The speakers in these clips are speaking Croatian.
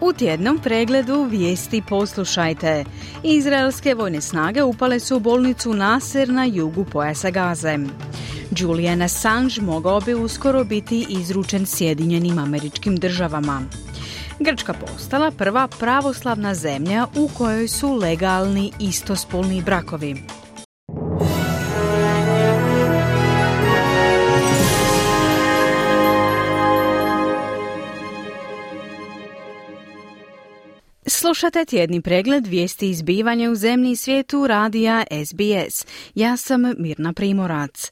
U tjednom pregledu vijesti poslušajte. Izraelske vojne snage upale su u bolnicu Nasser na jugu pojasa Gaze. Julian Assange mogao bi uskoro biti izručen Sjedinjenim američkim državama. Grčka postala prva pravoslavna zemlja u kojoj su legalni istospolni brakovi. Slušate tjedni pregled vijesti izbivanja u zemlji i svijetu radija SBS. Ja sam Mirna Primorac.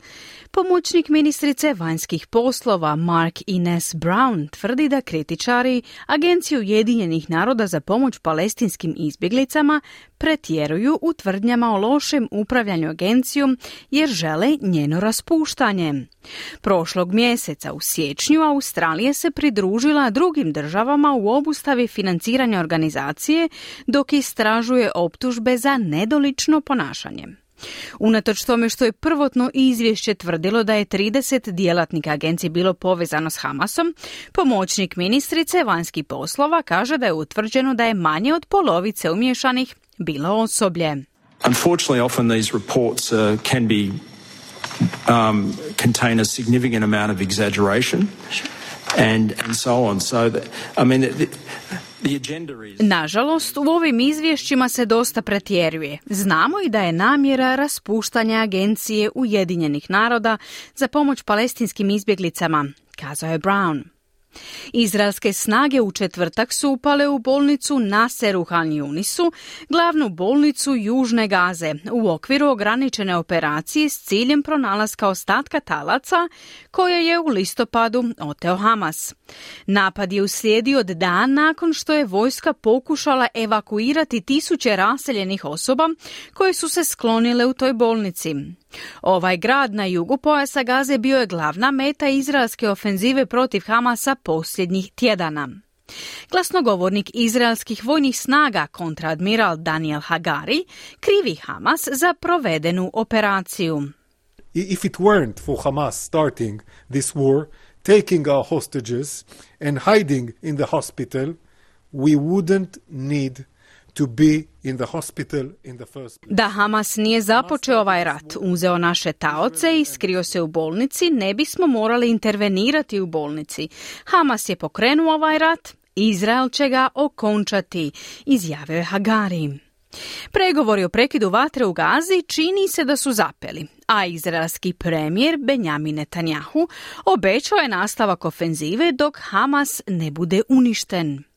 Pomoćnik ministrice vanjskih poslova Mark Ines Brown tvrdi da kritičari Agenciju Ujedinjenih naroda za pomoć palestinskim izbjeglicama pretjeruju u tvrdnjama o lošem upravljanju agencijom jer žele njeno raspuštanje. Prošlog mjeseca u siječnju Australija se pridružila drugim državama u obustavi financiranja organizacije dok istražuje optužbe za nedolično ponašanje. Unatoč tome što je prvotno izvješće tvrdilo da je 30 djelatnika agencije bilo povezano s Hamasom, pomoćnik ministrice vanjskih poslova kaže da je utvrđeno da je manje od polovice umješanih bilo osoblje. Unfortunately, often these reports uh, can be um, contain a significant amount of exaggeration and, and so on. So, that, I mean, the, Nažalost, u ovim izvješćima se dosta pretjeruje. Znamo i da je namjera raspuštanja agencije Ujedinjenih naroda za pomoć palestinskim izbjeglicama, kazao je Brown. Izraelske snage u četvrtak su upale u bolnicu Naseru Han Yunisu, glavnu bolnicu Južne Gaze, u okviru ograničene operacije s ciljem pronalaska ostatka talaca koje je u listopadu oteo Hamas. Napad je uslijedio dan nakon što je vojska pokušala evakuirati tisuće raseljenih osoba koje su se sklonile u toj bolnici. Ovaj grad na jugu pojasa Gaze bio je glavna meta izraelske ofenzive protiv Hamasa posljednjih tjedana. Glasnogovornik izraelskih vojnih snaga kontradmiral Daniel Hagari krivi Hamas za provedenu operaciju. If it weren't for Hamas starting this war, taking our hostages and hiding in the hospital, we wouldn't need to be in the hospital in the first Da Hamas nije započeo ovaj rat, uzeo naše taoce i skrio se u bolnici, ne bismo morali intervenirati u bolnici. Hamas je pokrenuo ovaj rat, Izrael će ga okončati, izjavio je Hagari. Pregovori o prekidu vatre u Gazi čini se da su zapeli, a izraelski premijer Benjamin Netanjahu obećao je nastavak ofenzive dok Hamas ne bude uništen.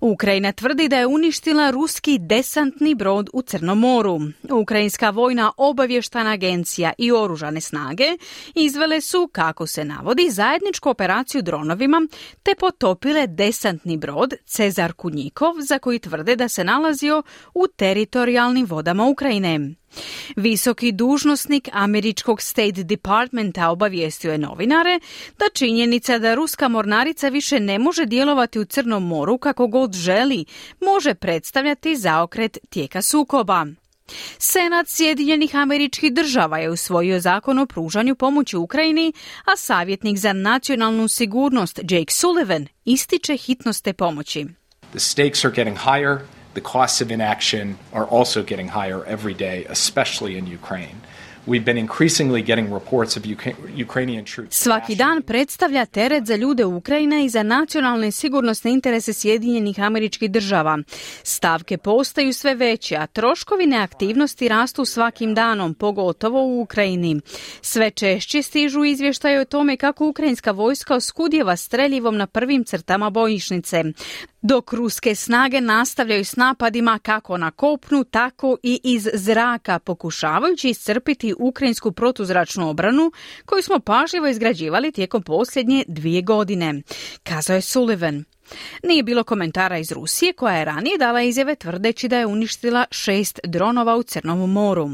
Ukrajina tvrdi da je uništila ruski desantni brod u Crnom moru. Ukrajinska vojna obavještana agencija i oružane snage izvele su, kako se navodi, zajedničku operaciju dronovima te potopile desantni brod Cezar Kunjikov za koji tvrde da se nalazio u teritorijalnim vodama Ukrajine. Visoki dužnosnik američkog State Departmenta obavijestio je novinare da činjenica da ruska mornarica više ne može djelovati u Crnom moru kako god želi može predstavljati zaokret tijeka sukoba. Senat Sjedinjenih američkih država je usvojio zakon o pružanju pomoći Ukrajini, a savjetnik za nacionalnu sigurnost Jake Sullivan ističe hitnost te pomoći. The stakes are getting higher the costs of inaction are also getting higher every day, especially in Ukraine. We've been increasingly getting reports of Ukrainian troops. Svaki dan predstavlja teret za ljude Ukrajine i za nacionalne sigurnosne interese Sjedinjenih američkih država. Stavke postaju sve veće, a troškovi neaktivnosti rastu svakim danom, pogotovo u Ukrajini. Sve češće stižu izvještaje o tome kako ukrajinska vojska oskudjeva streljivom na prvim crtama bojišnice dok ruske snage nastavljaju s napadima kako na kopnu, tako i iz zraka, pokušavajući iscrpiti ukrajinsku protuzračnu obranu koju smo pažljivo izgrađivali tijekom posljednje dvije godine, kazao je Sullivan. Nije bilo komentara iz Rusije koja je ranije dala izjave tvrdeći da je uništila šest dronova u Crnom moru.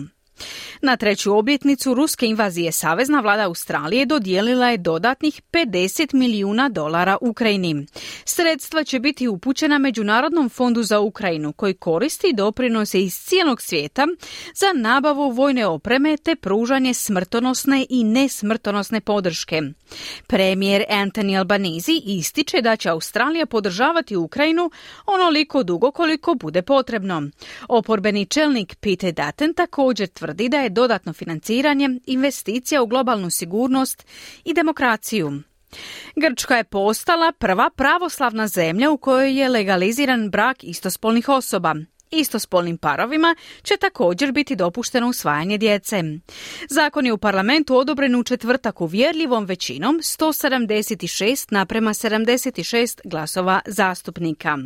Na treću objetnicu ruske invazije Savezna vlada Australije dodijelila je dodatnih 50 milijuna dolara Ukrajini. Sredstva će biti upućena Međunarodnom fondu za Ukrajinu koji koristi doprinose iz cijelog svijeta za nabavu vojne opreme te pružanje smrtonosne i nesmrtonosne podrške. Premijer Anthony Albanese ističe da će Australija podržavati Ukrajinu onoliko dugo koliko bude potrebno. Oporbeni čelnik Peter Dutton također tvrdi da je dodatno financiranje investicija u globalnu sigurnost i demokraciju. Grčka je postala prva pravoslavna zemlja u kojoj je legaliziran brak istospolnih osoba. Istospolnim parovima će također biti dopušteno usvajanje djece. Zakon je u parlamentu odobren u četvrtak uvjerljivom većinom 176 naprema 76 glasova zastupnika.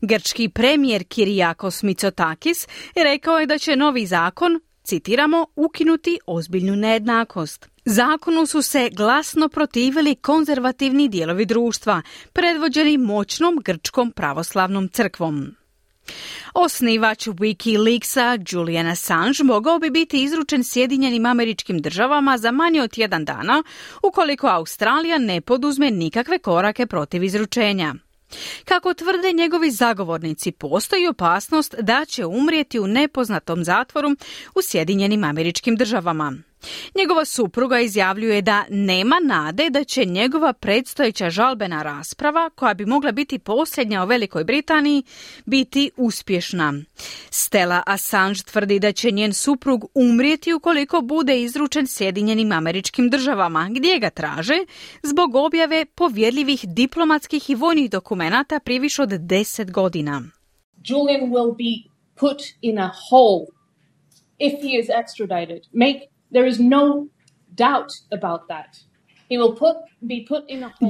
Grčki premijer Kirijakos Mitsotakis rekao je da će novi zakon, citiramo, ukinuti ozbiljnu nejednakost. Zakonu su se glasno protivili konzervativni dijelovi društva, predvođeni moćnom grčkom pravoslavnom crkvom. Osnivač Wikileaksa Julian Assange mogao bi biti izručen Sjedinjenim američkim državama za manje od jedan dana ukoliko Australija ne poduzme nikakve korake protiv izručenja. Kako tvrde njegovi zagovornici, postoji opasnost da će umrijeti u nepoznatom zatvoru u Sjedinjenim američkim državama. Njegova supruga izjavljuje da nema nade da će njegova predstojeća žalbena rasprava, koja bi mogla biti posljednja u Velikoj Britaniji, biti uspješna. Stella Assange tvrdi da će njen suprug umrijeti ukoliko bude izručen Sjedinjenim američkim državama, gdje ga traže zbog objave povjerljivih diplomatskih i vojnih dokumenata prije više od deset godina. Julian will be put in a hole if he is extradited. Make There is no doubt about that.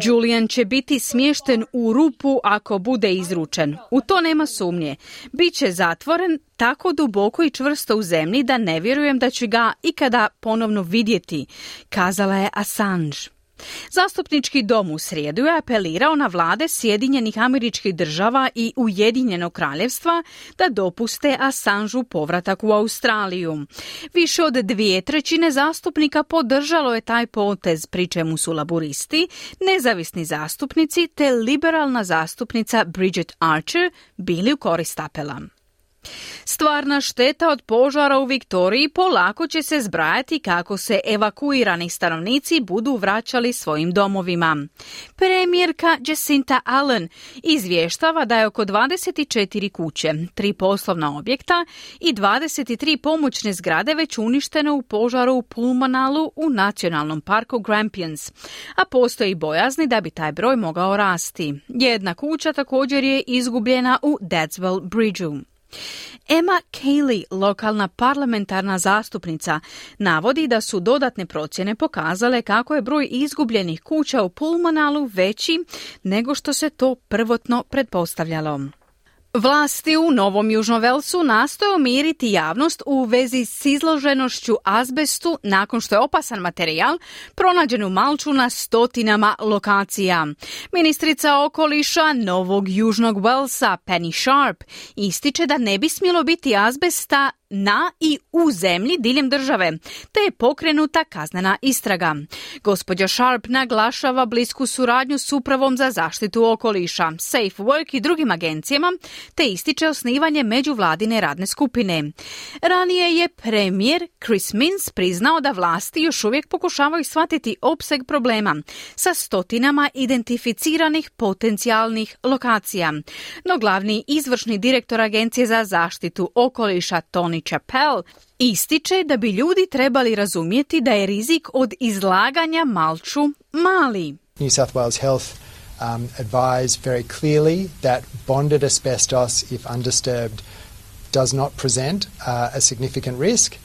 Julian će biti smješten u rupu ako bude izručen. U to nema sumnje. Biće zatvoren tako duboko i čvrsto u zemlji da ne vjerujem da će ga ikada ponovno vidjeti, kazala je Assange. Zastupnički dom u srijedu je apelirao na vlade Sjedinjenih američkih država i Ujedinjenog kraljevstva da dopuste Assanžu povratak u Australiju. Više od dvije trećine zastupnika podržalo je taj potez, pri čemu su laburisti, nezavisni zastupnici te liberalna zastupnica Bridget Archer bili u korist apela. Stvarna šteta od požara u Viktoriji polako će se zbrajati kako se evakuirani stanovnici budu vraćali svojim domovima. Premijerka Jacinta Allen izvještava da je oko 24 kuće, tri poslovna objekta i 23 pomoćne zgrade već uništene u požaru u Pulmonalu u nacionalnom parku Grampians, a postoji bojazni da bi taj broj mogao rasti. Jedna kuća također je izgubljena u Dadswell Bridgeu. Emma Cayley, lokalna parlamentarna zastupnica, navodi da su dodatne procjene pokazale kako je broj izgubljenih kuća u Pulmonalu veći nego što se to prvotno pretpostavljalo. Vlasti u Novom Južnom Velsu nastoje umiriti javnost u vezi s izloženošću azbestu nakon što je opasan materijal pronađen u Malču na stotinama lokacija. Ministrica okoliša Novog Južnog Velsa Penny Sharp ističe da ne bi smjelo biti azbesta na i u zemlji diljem države, te je pokrenuta kaznena istraga. Gospođa Sharp naglašava blisku suradnju s upravom za zaštitu okoliša, Safe Work i drugim agencijama, te ističe osnivanje međuvladine radne skupine. Ranije je premijer Chris Mins priznao da vlasti još uvijek pokušavaju shvatiti opseg problema sa stotinama identificiranih potencijalnih lokacija. No glavni izvršni direktor Agencije za zaštitu okoliša Tony Tony Chappell ističe da bi ljudi trebali razumjeti da je rizik od izlaganja malču mali. New South Wales Health um, advise very clearly that bonded asbestos, if undisturbed, does not present uh, a significant risk.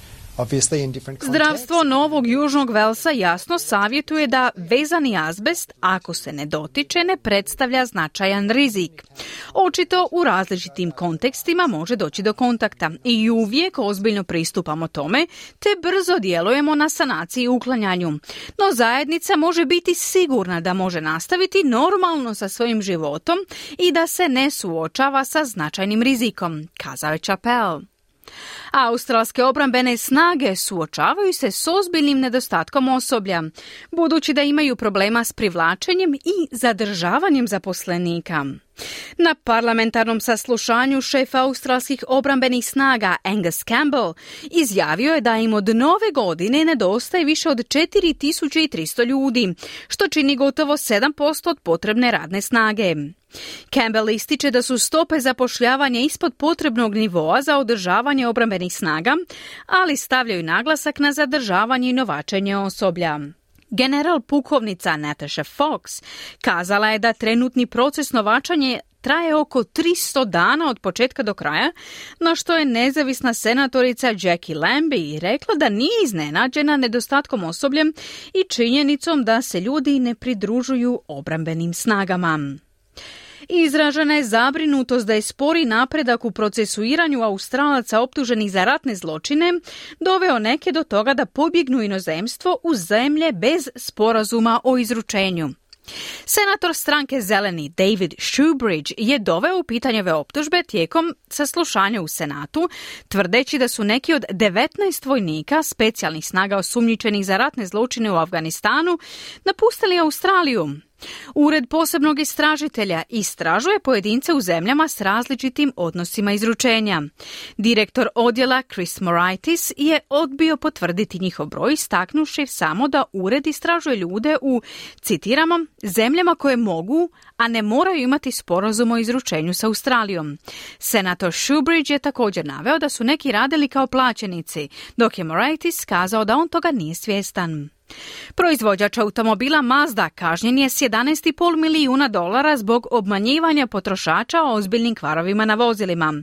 Zdravstvo Novog Južnog Velsa jasno savjetuje da vezani azbest, ako se ne dotiče, ne predstavlja značajan rizik. Očito u različitim kontekstima može doći do kontakta i uvijek ozbiljno pristupamo tome, te brzo djelujemo na sanaciji i uklanjanju. No zajednica može biti sigurna da može nastaviti normalno sa svojim životom i da se ne suočava sa značajnim rizikom, kazao je Chappelle. Australske obrambene snage suočavaju se s ozbiljnim nedostatkom osoblja, budući da imaju problema s privlačenjem i zadržavanjem zaposlenika. Na parlamentarnom saslušanju šef australskih obrambenih snaga Angus Campbell izjavio je da im od nove godine nedostaje više od 4300 ljudi, što čini gotovo 7% od potrebne radne snage. Campbell ističe da su stope zapošljavanja ispod potrebnog nivoa za održavanje obrambenih snaga, ali stavljaju naglasak na zadržavanje i novačenje osoblja. General pukovnica Natasha Fox kazala je da trenutni proces novačanje traje oko 300 dana od početka do kraja, na što je nezavisna senatorica Jackie Lambie rekla da nije iznenađena nedostatkom osobljem i činjenicom da se ljudi ne pridružuju obrambenim snagama. Izražena je zabrinutost da je spori napredak u procesuiranju Australaca optuženih za ratne zločine doveo neke do toga da pobjegnu inozemstvo u zemlje bez sporazuma o izručenju. Senator stranke Zeleni David Shoebridge je doveo u pitanje ove optužbe tijekom saslušanja u Senatu, tvrdeći da su neki od 19 vojnika specijalnih snaga osumnjičenih za ratne zločine u Afganistanu napustili Australiju, Ured posebnog istražitelja istražuje pojedince u zemljama s različitim odnosima izručenja. Direktor odjela Chris Moraitis je odbio potvrditi njihov broj, staknuši samo da ured istražuje ljude u, citiramo, zemljama koje mogu, a ne moraju imati sporazum o izručenju sa Australijom. Senator Shoebridge je također naveo da su neki radili kao plaćenici, dok je Moraitis kazao da on toga nije svjestan. Proizvođač automobila Mazda kažnjen je s 11,5 milijuna dolara zbog obmanjivanja potrošača o ozbiljnim kvarovima na vozilima.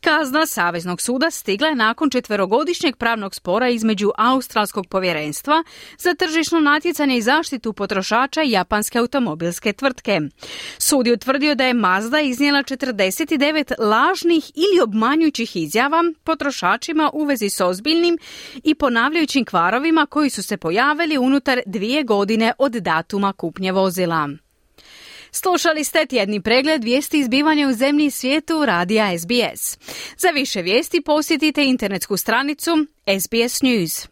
Kazna Saveznog suda stigla je nakon četverogodišnjeg pravnog spora između Australskog povjerenstva za tržišno natjecanje i zaštitu potrošača i japanske automobilske tvrtke. Sud je utvrdio da je Mazda iznijela 49 lažnih ili obmanjujućih izjava potrošačima u vezi s ozbiljnim i ponavljajućim kvarovima koji su se pojavili unutar dvije godine od datuma kupnje vozila. Slušali ste tjedni pregled vijesti izbivanja u zemlji i svijetu radija SBS. Za više vijesti posjetite internetsku stranicu SBS News.